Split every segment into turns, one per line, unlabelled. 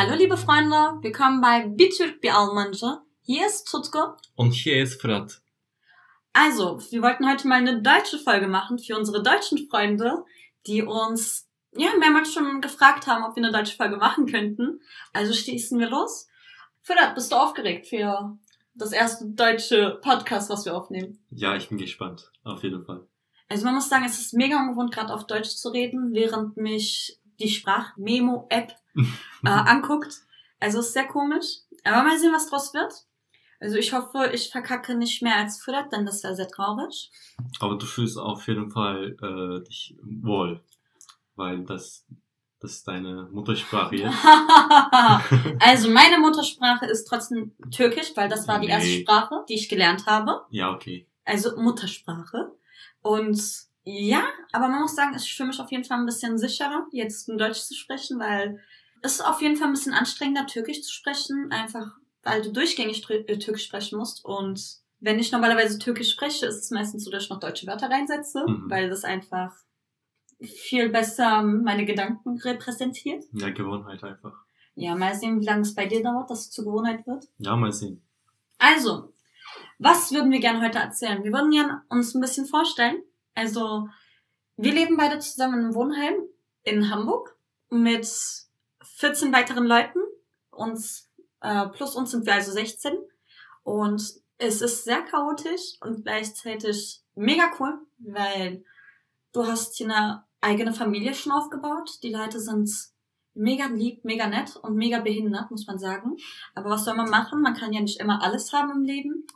Hallo liebe Freunde, willkommen bei Bir Türk Bir Almanca. Hier ist Tutko.
Und hier ist Fırat.
Also, wir wollten heute mal eine deutsche Folge machen für unsere deutschen Freunde, die uns ja mehrmals schon gefragt haben, ob wir eine deutsche Folge machen könnten. Also schließen wir los. Fırat, bist du aufgeregt für das erste deutsche Podcast, was wir aufnehmen?
Ja, ich bin gespannt. Auf jeden Fall.
Also man muss sagen, es ist mega ungewohnt, gerade auf Deutsch zu reden, während mich die Sprachmemo-App äh, anguckt. Also ist sehr komisch. Aber mal sehen, was draus wird. Also ich hoffe, ich verkacke nicht mehr als Fürth, denn das wäre sehr traurig.
Aber du fühlst auf jeden Fall äh, dich wohl, weil das, das ist deine Muttersprache jetzt.
also meine Muttersprache ist trotzdem Türkisch, weil das war die
Nee.
erste Sprache, die ich gelernt habe.
ja, okay.
Also Muttersprache. Und ja, aber man muss sagen, ich fühle mich auf jeden Fall ein bisschen sicherer, jetzt in Deutsch zu sprechen, weil es ist auf jeden Fall ein bisschen anstrengender, Türkisch zu sprechen, einfach weil du durchgängig äh, Türkisch sprechen musst. Und wenn ich normalerweise Türkisch spreche, ist es meistens so, dass ich noch deutsche Wörter reinsetze,
Mhm.
weil das einfach viel besser meine Gedanken repräsentiert.
Ja, Gewohnheit einfach.
Ja, mal sehen, wie lange es bei dir dauert, dass es zur Gewohnheit wird.
Ja, mal sehen.
Also, was würden wir gerne heute erzählen? Wir würden gerne uns ein bisschen vorstellen. Also, wir leben beide zusammen im Wohnheim in Hamburg mit 14 weiteren Leuten. Uns, äh, plus uns sind wir also 16. Und es ist sehr chaotisch und gleichzeitig mega cool, weil du hast hier eine eigene Familie schon aufgebaut. Die Leute sind mega lieb, mega nett und mega behindert, muss man sagen. Aber was soll man machen? Man kann ja nicht immer alles haben im Leben.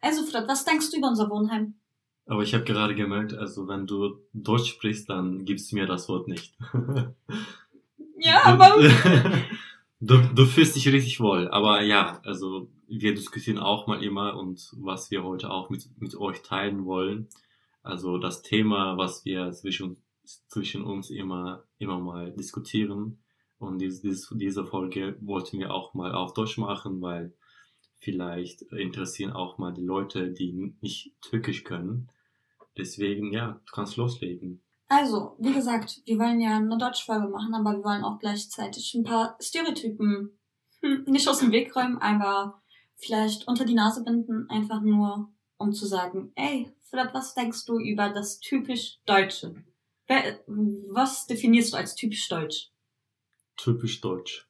Also, Fred, was denkst du über unser Wohnheim?
Aber ich habe gerade gemerkt, also wenn du Deutsch sprichst, dann gibst du mir das Wort nicht.
Ja,
du, du fühlst dich richtig wohl. Aber ja, also wir diskutieren auch mal immer und was wir heute auch mit, mit euch teilen wollen. Also das Thema, was wir zwischen, zwischen uns immer, immer mal diskutieren. Und diese, diese, diese Folge wollten wir auch mal auf Deutsch machen, weil vielleicht interessieren auch mal die Leute, die nicht Türkisch können. Deswegen, ja, du kannst loslegen.
Also, wie gesagt, wir wollen ja eine Deutschfolge machen, aber wir wollen auch gleichzeitig ein paar Stereotypen hm, nicht aus dem Weg räumen, aber vielleicht unter die Nase binden, einfach nur, um zu sagen, ey, Fred, was denkst du über das typisch Deutsche? Wer, was definierst du als typisch Deutsch?
Typisch deutsch.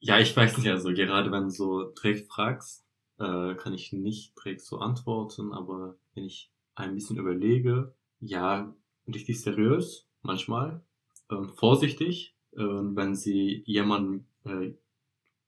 Ja, ich weiß nicht, also gerade wenn du so direkt fragst, äh, kann ich nicht direkt so antworten, aber wenn ich ein bisschen überlege, ja, richtig seriös manchmal, ähm, vorsichtig, äh, wenn sie jemanden äh,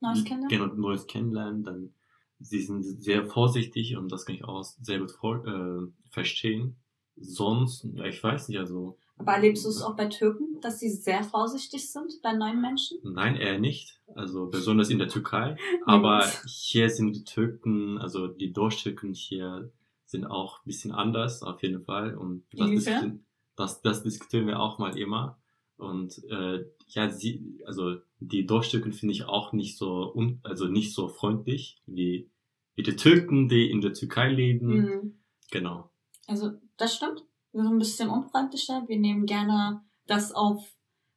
Neues Kinder?
genau, Neues kennenlernen, dann sie sind sehr vorsichtig und das kann ich auch sehr gut vor, äh, verstehen. Sonst, ja, ich weiß nicht, also
Aber erlebst du es auch bei Türken, dass sie sehr vorsichtig sind bei neuen Menschen?
Nein, eher nicht. Also besonders in der Türkei. Aber hier sind die Türken, also die Deutschtürken hier sind auch ein bisschen anders, auf jeden Fall. Und das, diskutieren, das, das diskutieren wir auch mal immer. Und äh, ja, sie, also die Deutschtürken finde ich auch nicht so un, also nicht so freundlich wie, wie die Türken, die in der Türkei leben.
Mhm.
Genau.
Also, das stimmt. Wir sind ein bisschen unfreundlicher. Wir nehmen gerne das auf,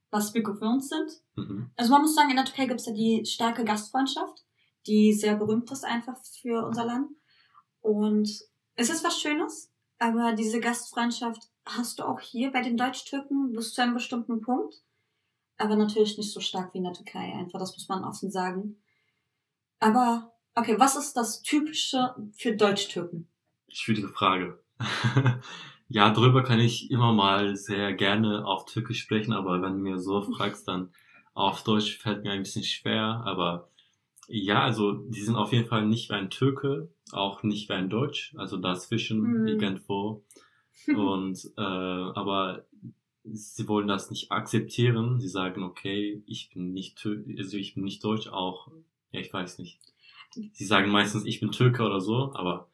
was wir gewöhnt sind.
Mhm.
Also man muss sagen, in der Türkei gibt es ja die starke Gastfreundschaft, die sehr berühmt ist einfach für unser Land. Und es ist was Schönes, aber diese Gastfreundschaft hast du auch hier bei den Deutsch-Türken bis zu einem bestimmten Punkt. Aber natürlich nicht so stark wie in der Türkei, einfach, das muss man offen sagen. Aber, okay, was ist das Typische für Deutsch-Türken?
Schwierige Frage. ja, darüber kann ich immer mal sehr gerne auf Türkisch sprechen, aber wenn du mir so fragst, dann auf Deutsch fällt mir ein bisschen schwer. Aber ja, also die sind auf jeden Fall nicht wie ein Türke, auch nicht wie ein Deutsch, also dazwischen
Hm.
irgendwo. Und äh, aber sie wollen das nicht akzeptieren. Sie sagen, okay, ich bin nicht Tür also ich bin nicht Deutsch, auch ja, ich weiß nicht. Sie sagen meistens, ich bin Türke oder so, aber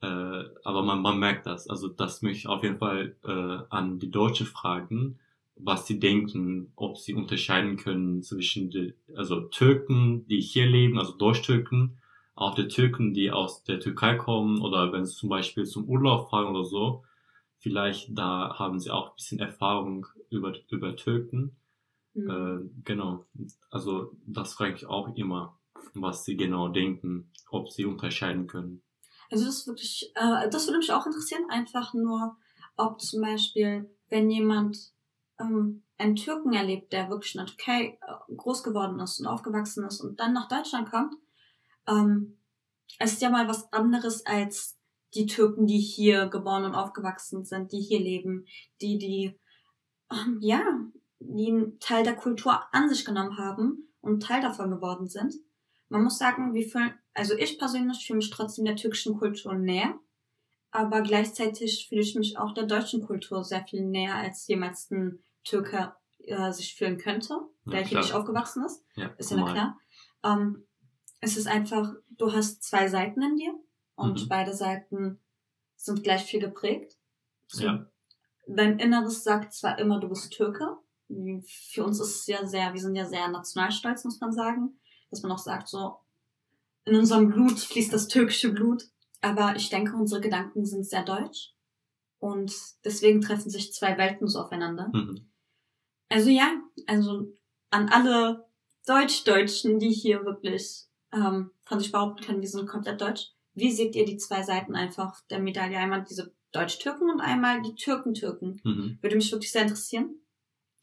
äh, aber man, man merkt das. Also das möchte ich auf jeden Fall äh, an die Deutsche fragen, was sie denken, ob sie unterscheiden können zwischen die, also Türken, die hier leben, also Deutsch-Türken, auch die Türken, die aus der Türkei kommen oder wenn sie zum Beispiel zum Urlaub fahren oder so, vielleicht da haben sie auch ein bisschen Erfahrung über, über Türken.
Mhm.
Äh, genau. Also das frage ich auch immer, was sie genau denken, ob sie unterscheiden können.
Also das ist wirklich, äh, das würde mich auch interessieren, einfach nur, ob zum Beispiel, wenn jemand ähm, einen Türken erlebt, der wirklich in der Türkei äh, groß geworden ist und aufgewachsen ist und dann nach Deutschland kommt, ähm, ist ja mal was anderes als die Türken, die hier geboren und aufgewachsen sind, die hier leben, die, die, ähm, ja, die einen Teil der Kultur an sich genommen haben und Teil davon geworden sind. Man muss sagen, wir fühlen, also ich persönlich fühle mich trotzdem der türkischen Kultur näher, aber gleichzeitig fühle ich mich auch der deutschen Kultur sehr viel näher, als jemals ein Türke äh, sich fühlen könnte, der
Ja,
hier nicht aufgewachsen ist.
Ja,
Ist ja klar. Ähm, es ist einfach, du hast zwei Seiten in dir und
Mhm.
beide Seiten sind gleich viel geprägt. So,
Ja.
Dein Inneres sagt zwar immer, du bist Türke. Für uns ist es ja sehr, wir sind ja sehr nationalstolz, muss man sagen. Dass man auch sagt, so, in unserem Blut fließt das türkische Blut. Aber ich denke, unsere Gedanken sind sehr deutsch. Und deswegen treffen sich zwei Welten so aufeinander.
Mhm.
Also ja, also an alle Deutsch-Deutschen, die hier wirklich ähm, von sich behaupten können, wir sind komplett deutsch. Wie seht ihr die zwei Seiten einfach der Medaille? Einmal diese Deutsch-Türken und einmal die Türken-Türken.
Mhm.
Würde mich wirklich sehr interessieren.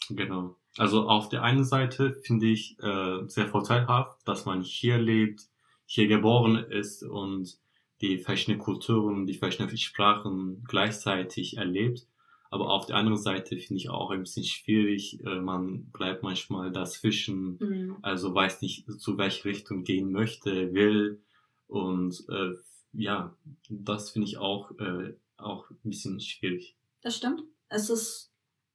Genau. Also auf der einen Seite finde ich äh, sehr vorteilhaft, dass man hier lebt, hier geboren ist und die verschiedenen Kulturen, die verschiedenen Sprachen gleichzeitig erlebt. Aber auf der anderen Seite finde ich auch ein bisschen schwierig. Äh, man bleibt manchmal dazwischen,
Mhm.
also weiß nicht, zu welche Richtung gehen möchte, will. Und äh, ja, das finde ich auch, äh, auch ein bisschen schwierig.
Das stimmt. Es ist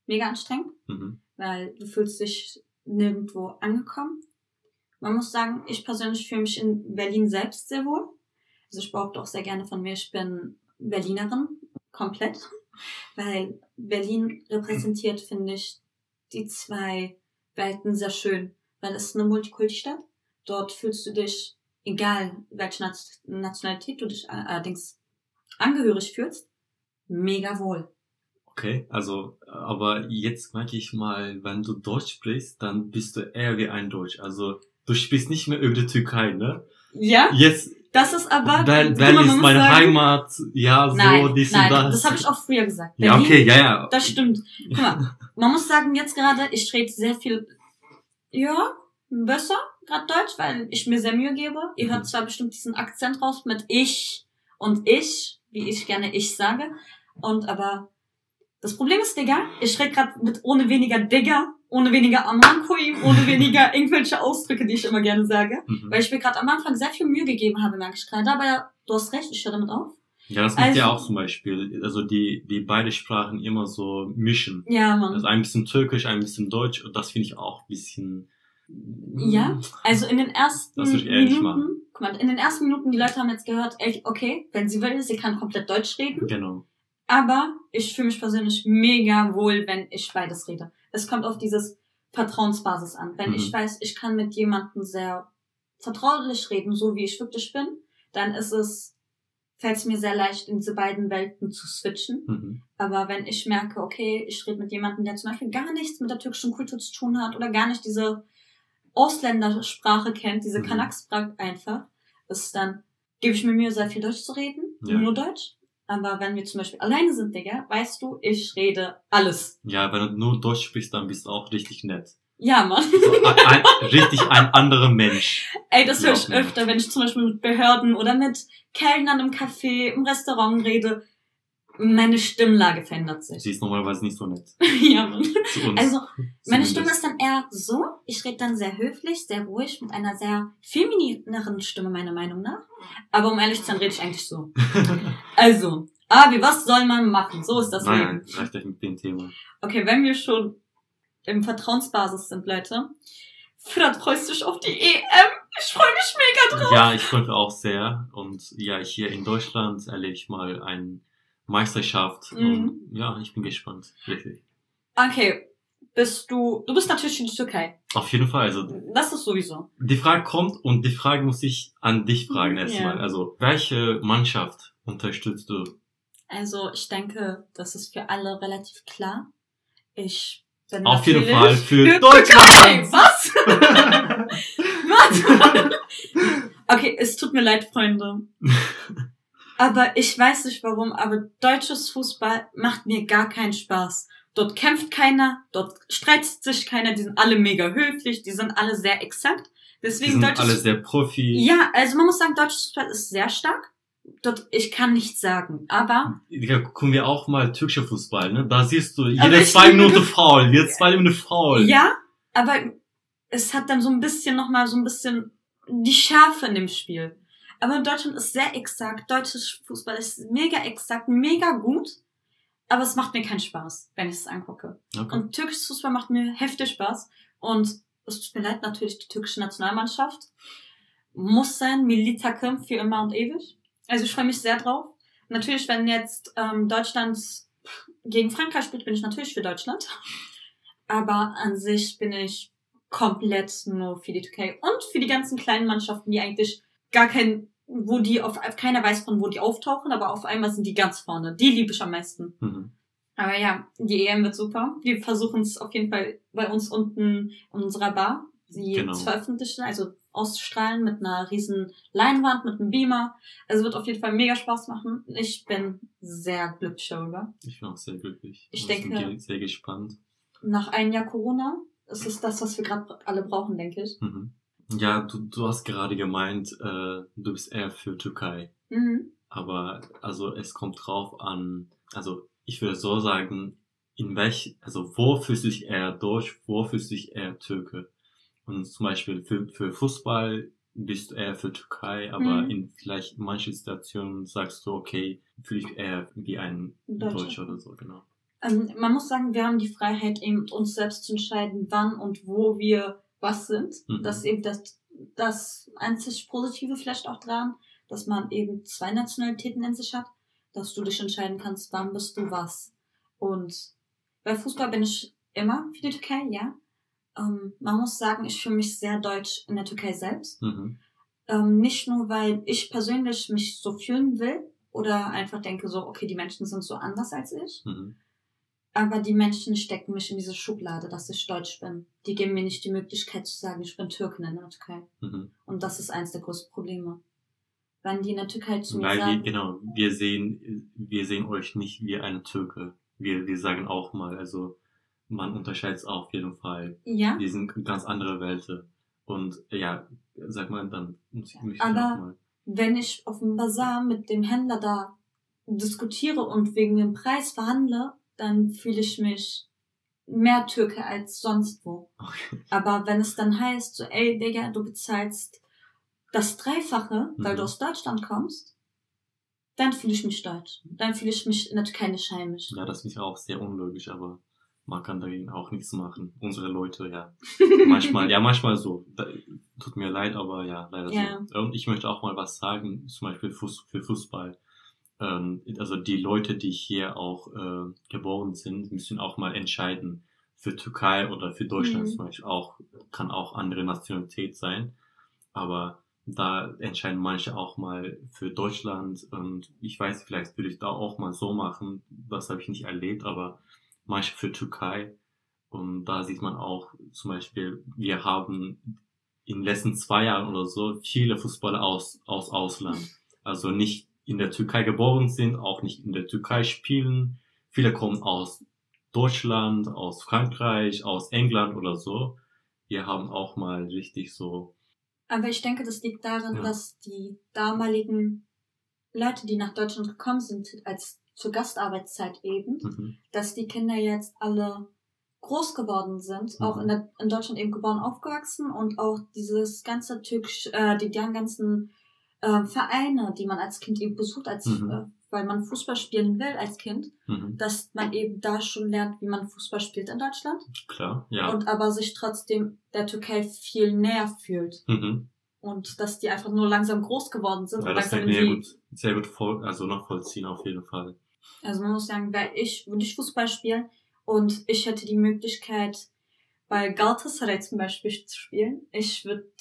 mega anstrengend,
Mhm.
weil du fühlst dich nirgendwo angekommen. Man muss sagen, ich persönlich fühle mich in Berlin selbst sehr wohl. Also ich behaupte auch sehr gerne von mir, ich bin Berlinerin, komplett. Weil Berlin repräsentiert, finde ich, die zwei Welten sehr schön. Weil es ist eine Multikulti-Stadt. Dort fühlst du dich, egal welche Nationalität du dich allerdings angehörig fühlst, mega wohl.
Okay, also, aber jetzt merke ich mal, wenn du Deutsch sprichst, dann bist du eher wie ein Deutsch. Also, du sprichst nicht mehr über die Türkei, ne?
Ja,
Jetzt,
das ist aber...
Berlin
mal, man
ist meine
sagen-
Heimat, ja, so,
Nein,
dies
nein,
und das.
das habe ich auch früher gesagt.
Ja,
Berlin,
okay, ja, ja.
Das stimmt. Guck mal, man muss sagen, jetzt gerade, ich rede sehr viel, ja, besser, gerade Deutsch, weil ich mir sehr Mühe gebe. Ihr hört zwar bestimmt diesen Akzent raus mit ich und ich, wie ich gerne ich sage. Und aber das Problem ist, Digga, ich rede gerade mit ohne weniger Digga, ohne weniger Amankui, ohne weniger irgendwelche Ausdrücke, die ich immer gerne sage.
Mhm.
Weil ich mir gerade am Anfang sehr viel Mühe gegeben habe, merke ich gerade. Aber du hast recht, ich höre damit auf.
Ja, das macht
Also-
ja auch zum Beispiel, also die, die beide Sprachen immer so mischen.
Ja, Mann.
Also ein bisschen Türkisch, ein bisschen Deutsch und das finde ich auch ein bisschen...
Ja, also in den ersten
Das ich ehrlich
Minuten,
machen.
guck mal, in den ersten Minuten, die Leute haben jetzt gehört, okay, wenn sie will, sie kann komplett Deutsch reden,
Genau.
Aber ich fühle mich persönlich mega wohl, wenn ich beides rede. Es kommt auf dieses Vertrauensbasis an. Wenn
Mhm.
ich weiß, ich kann mit jemandem sehr vertraulich reden, so wie ich wirklich bin, dann ist es, fällt es mir sehr leicht, in diese beiden Welten zu switchen.
Mhm.
Aber wenn ich merke, okay, ich rede mit jemandem, der zum Beispiel gar nichts mit der türkischen Kultur zu tun hat oder gar nicht diese Ausländersprache kennt, diese
Mhm.
Kanak-Sprache einfach, ist dann, gebe ich mir Mühe, sehr viel Deutsch zu reden,
Ja.
nur Deutsch. Aber wenn wir zum Beispiel alleine sind, Digga, weißt du, ich rede alles.
Ja, wenn du nur Deutsch sprichst, dann bist du auch richtig nett.
Ja, Mann.
So ein, richtig ein anderer Mensch.
Ey, das höre ich öfter, wenn ich zum Beispiel mit Behörden oder mit Kellnern im Café, im Restaurant rede. Meine Stimmlage verändert sich.
Sie ist normalerweise nicht so nett
ja, Mann. Also, Meine
Zumindest.
Stimme ist dann eher so. Ich rede dann sehr höflich, sehr ruhig, mit einer sehr feminineren Stimme, meiner Meinung nach. Aber um ehrlich zu sein, rede ich eigentlich so. Also, Abi, was soll man machen? So ist das
Nein,
Leben.
reicht euch mit dem Thema.
Okay, wenn wir schon im Vertrauensbasis sind, Leute. Fred, freust du dich auf die EM? Ich freue mich mega drauf.
Ja, ich freue mich auch sehr. Und ja, hier in Deutschland erlebe ich mal eine Meisterschaft.
Mhm.
Und ja, ich bin gespannt. Richtig.
Okay, bist du, du bist natürlich in die Türkei.
Auf jeden Fall. Also
Das ist sowieso.
die Frage kommt und die Frage muss ich an dich fragen erstmal.
Ja.
Also, welche Mannschaft unterstützt du?
Also ich denke, das ist für alle relativ klar. Ich Dann
Auf jeden
natürlich
Fall für
Türkei.
Deutschland.
Was? Was? okay, es tut mir leid, Freunde. Aber ich weiß nicht warum, aber deutsches Fußball macht mir gar keinen Spaß. Dort kämpft keiner, dort streitet sich keiner, die sind alle mega höflich, die sind alle sehr exakt.
Die
Deswegen
sind
deutsches
alle sehr Profi.
Ja, also man muss sagen, deutsches Fußball ist sehr stark. Dort, ich kann nichts sagen, aber
Ja, gucken wir auch mal türkischer Fußball, ne? Da siehst du jede zwei Minuten faul, jede zwei Minuten faul.
ja, aber es hat dann so ein bisschen nochmal so ein bisschen die Schärfe in dem Spiel. Aber Deutschland ist sehr exakt, deutsches Fußball ist mega exakt, mega gut, aber es macht mir keinen Spaß, wenn ich es angucke.
Okay.
Und türkisches Fußball macht mir heftig Spaß. Und es tut mir leid, natürlich die türkische Nationalmannschaft muss sein, Milli Takım für immer und ewig. Also ich freue mich sehr drauf. Natürlich, wenn jetzt ähm, Deutschland gegen Frankreich spielt, bin ich natürlich für Deutschland. Aber an sich bin ich komplett nur für die Türkei und für die ganzen kleinen Mannschaften, die eigentlich gar kein, wo die auf keiner weiß von wo die auftauchen, aber auf einmal sind die ganz vorne. Die liebe ich am meisten.
Mhm.
Aber ja, die EM wird super. Wir versuchen es auf jeden Fall bei uns unten in unserer Bar, sie
Genau.
zu veröffentlichen, also auszustrahlen mit einer riesen Leinwand, mit einem Beamer. Also wird auf jeden Fall mega Spaß machen. Ich bin sehr glücklich darüber.
Ich bin auch sehr glücklich.
Ich
sind
denke-
ge- sehr gespannt.
Nach einem Jahr Corona ist es das, was wir gerade alle brauchen, denke ich.
Mhm. Ja, du, du hast gerade gemeint, äh, du bist eher für Türkei.
Mhm.
Aber also es kommt drauf an, also ich würde so sagen, in welch, also wo fühlst du dich eher Deutsch, wo fühlst du dich eher Türke? Und zum Beispiel für, für Fußball bist du eher für Türkei, aber
Mhm.
in vielleicht manchen Situationen sagst du, okay, fühle ich eher wie ein
Deutscher.
Deutscher oder so, genau.
Ähm, man muss sagen, wir haben die Freiheit, eben uns selbst zu entscheiden, wann und wo wir was sind.
Mhm.
Das ist eben das, das einzig Positive vielleicht auch dran, dass man eben zwei Nationalitäten in sich hat, dass du dich entscheiden kannst, wann bist du was. Und bei Fußball bin ich immer für die Türkei, ja. Ähm, man muss sagen, ich fühle mich sehr deutsch in der Türkei selbst.
Mhm.
Ähm, nicht nur, weil ich persönlich mich so fühlen will oder einfach denke so, okay, die Menschen sind so anders als ich.
Mhm.
Aber die Menschen stecken mich in diese Schublade, dass ich deutsch bin. Die geben mir nicht die Möglichkeit zu sagen, ich bin Türkin in der Türkei.
Mhm.
Und das ist eins der größten Probleme. Wenn die in der Türkei zu mir
Weil wir,
sagen,
genau, wir sehen, wir sehen euch nicht wie eine Türke. Wir, wir sagen auch mal, also man unterscheidet es auf jeden Fall.
ja,
Wir sind ganz andere Welten. Und ja, sag mal, dann muss ich mich
Aber-
mal.
wenn ich auf dem Bazar mit dem Händler da diskutiere und wegen dem Preis verhandle, dann fühle ich mich mehr Türke als sonst wo.
Okay.
Aber wenn es dann heißt, so, ey, Digga, du bezahlst das Dreifache, weil
Mhm.
du aus Deutschland kommst, dann fühle ich mich deutsch. Dann fühle ich mich in der Türkei nicht heimisch.
Ja, das ist auch sehr unlogisch, aber man kann dagegen auch nichts machen. Unsere Leute, ja. Manchmal, ja, manchmal so. Tut mir leid, aber ja, leider
Ja.
so. Und ich möchte auch mal was sagen, zum Beispiel für Fußball. Ähm, also die Leute, die hier auch äh, geboren sind, müssen auch mal entscheiden. Für Türkei oder für Deutschland
Mhm.
zum Beispiel auch, kann auch andere Nationalität sein. Aber da entscheiden manche auch mal für Deutschland und ich weiß, vielleicht würde ich da auch mal so machen. Das habe ich nicht erlebt, aber manche für Türkei. Und da sieht man auch zum Beispiel, wir haben in den letzten zwei Jahren oder so viele Fußballer aus, aus Ausland. Also nicht in der Türkei geboren sind, auch nicht in der Türkei spielen. Viele kommen aus Deutschland, aus Frankreich, aus England oder so. Wir haben auch mal richtig so,
Aber ich denke, das liegt daran,
Ja.
dass die damaligen Leute, die nach Deutschland gekommen sind, als zur Gastarbeitszeit eben,
mhm,
dass die Kinder jetzt alle groß geworden sind, auch
Mhm.
in, der, in Deutschland eben geboren, aufgewachsen und auch dieses ganze türkisch, äh, die, die ganzen äh, Vereine, die man als Kind eben besucht, als
Mhm.
äh, weil man Fußball spielen will als Kind,
mhm,
dass man eben da schon lernt, wie man Fußball spielt in Deutschland
klar, ja.
und aber sich trotzdem der Türkei viel näher fühlt
mhm.
und dass die einfach nur langsam groß geworden sind
Ja,
und
das kann ich gut, sehr gut voll, also noch vollziehen auf jeden Fall.
Also man muss sagen, weil ich, würde ich Fußball spielen und ich hätte die Möglichkeit, bei Galatasaray zum Beispiel zu spielen, ich würde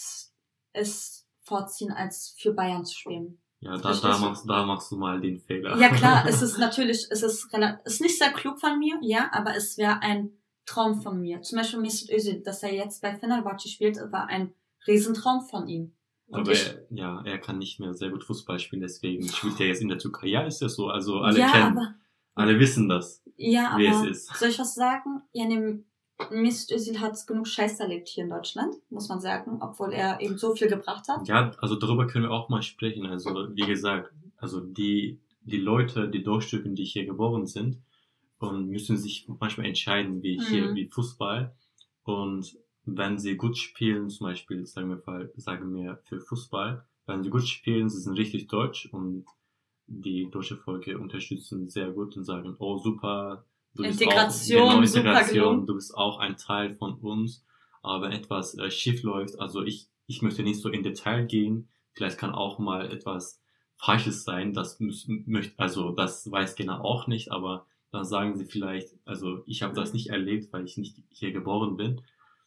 es vorziehen, als für Bayern zu spielen.
Ja, da, da machst, da machst du mal den Fehler.
Ja klar, es ist natürlich, es ist relativ, ist nicht sehr klug von mir, ja, aber es wäre ein Traum von mir. Zum Beispiel Mesut Özil, dass er jetzt bei Fenerbahce spielt, war ein Riesentraum von ihm. Und
Aber
ich,
er, ja, er kann nicht mehr sehr gut Fußball spielen, deswegen spielt er jetzt in der Türkei. Ja, ist das so. Also alle
ja,
kennen,
aber,
alle wissen das,
ja,
wie
aber,
es ist.
soll ich was sagen? Ja, dem Mesut Özil hat genug Scheiß erlebt hier in Deutschland, muss man sagen, obwohl er eben so viel gebracht hat.
Ja, also darüber können wir auch mal sprechen. Also wie gesagt, also die die Leute, die Deutschstücken, die hier geboren sind, und müssen sich manchmal entscheiden, wie hier
Mhm.
wie Fußball. Und wenn sie gut spielen, zum Beispiel sagen wir mal, sagen wir für Fußball, wenn sie gut spielen, sie sind richtig deutsch und die deutsche Volke unterstützen sehr gut und sagen, oh super, du bist
Integration,
auch, genau, Integration, du bist auch ein Teil von uns. Aber wenn etwas äh, schief läuft, also ich, ich möchte nicht so in Detail gehen, vielleicht kann auch mal etwas Falsches sein, das möchte, also das weiß genau auch nicht, aber dann sagen sie vielleicht, also ich habe das nicht erlebt, weil ich nicht hier geboren bin.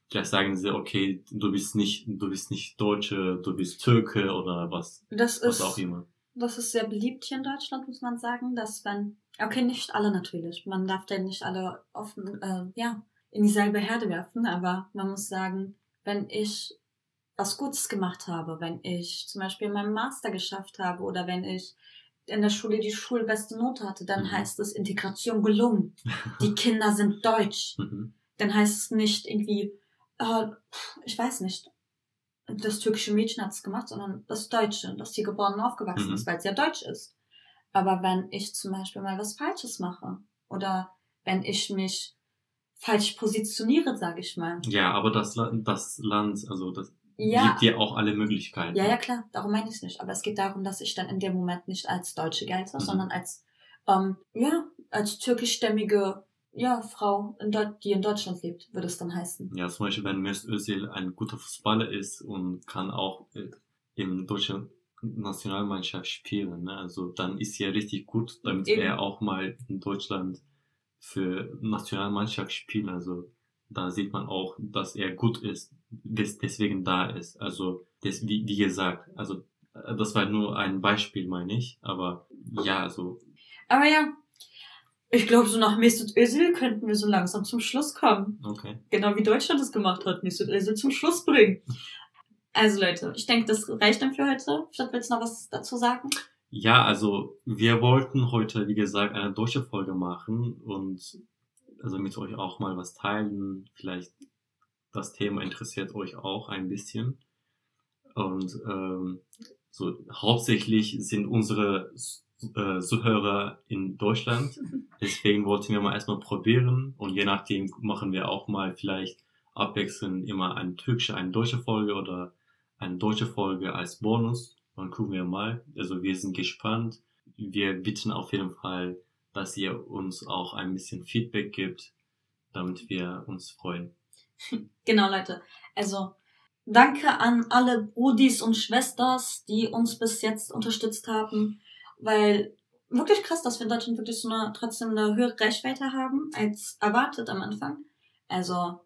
Vielleicht sagen sie, okay, du bist nicht, du bist nicht Deutsche, du bist Türke oder was,
Das
was
ist,
auch immer.
Das ist sehr beliebt hier in Deutschland, muss man sagen, dass wenn, okay, nicht alle natürlich, man darf denn nicht alle offen, äh, ja, in dieselbe Herde werfen, aber man muss sagen, wenn ich was Gutes gemacht habe, wenn ich zum Beispiel meinen Master geschafft habe oder wenn ich in der Schule die schulbeste Note hatte, dann
Mhm.
heißt es Integration gelungen. Die Kinder sind deutsch.
Mhm.
Dann heißt es nicht irgendwie, äh, ich weiß nicht, das türkische Mädchen hat es gemacht, sondern das Deutsche, das hier geboren und aufgewachsen
Mhm.
ist, weil es ja deutsch ist. Aber wenn ich zum Beispiel mal was Falsches mache oder wenn ich mich falsch positioniere, sage ich mal.
Ja, aber das, das Land, also das
Ja,
gibt dir auch alle Möglichkeiten.
ja, ja, klar, darum meine ich es nicht. Aber es geht darum, dass ich dann in dem Moment nicht als Deutsche gelte,
Mhm.
sondern als, ähm, ja, als türkischstämmige, ja, Frau, in die in Deutschland lebt, würde es dann heißen.
Ja, zum Beispiel, wenn Mesut Özil ein guter Fußballer ist und kann auch äh, im deutschen Nationalmannschaft spielen, ne? also dann ist er richtig gut, damit
Eben.
er auch mal in Deutschland für Nationalmannschaft spielt. Also da sieht man auch, dass er gut ist, des, deswegen da ist. Also das, wie, wie gesagt, also äh, das war nur ein Beispiel, meine ich. Aber ja, also
Aber ja, ich glaube, so nach Mesut Özil könnten wir so langsam zum Schluss kommen.
okay.
Genau wie Deutschland es gemacht hat, Mesut Özil zum Schluss bringen. Also Leute, ich denke, das reicht dann für heute. Statt willst du noch was dazu sagen?
Ja, also wir wollten heute, wie gesagt, eine deutsche Folge machen und also mit euch auch mal was teilen. Vielleicht das Thema interessiert euch auch ein bisschen. Und ähm, so hauptsächlich sind unsere äh, Zuhörer in Deutschland. Deswegen wollten wir mal erstmal probieren und je nachdem machen wir auch mal vielleicht abwechselnd immer eine türkische, eine deutsche Folge oder eine deutsche Folge als Bonus. Dann gucken wir mal. Also wir sind gespannt. Wir bitten auf jeden Fall, dass ihr uns auch ein bisschen Feedback gibt, damit wir uns freuen.
Genau, Leute. Also, danke an alle Brudis und Schwesters, die uns bis jetzt unterstützt haben, weil wirklich krass, dass wir in Deutschland wirklich so eine, trotzdem eine höhere Reichweite haben, als erwartet am Anfang. Also,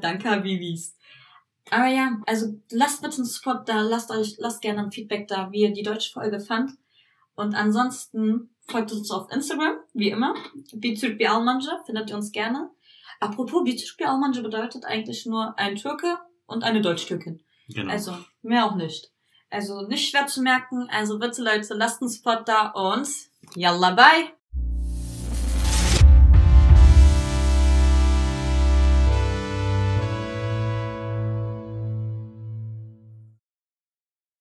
danke, Habibis. Aber ja, also lasst bitte einen Support da, lasst euch, lasst gerne ein Feedback da, wie ihr die deutsche Folge fand. Und ansonsten folgt uns auf Instagram, wie immer. Bitürk bir Almanca, findet ihr uns gerne. Apropos, Bitürk bir Almanca bedeutet eigentlich nur ein Türke und eine Deutsch-Türkin.
Genau.
Also, mehr auch nicht. Also, nicht schwer zu merken. Also bitte Leute, lasst einen Support da und yalla bye!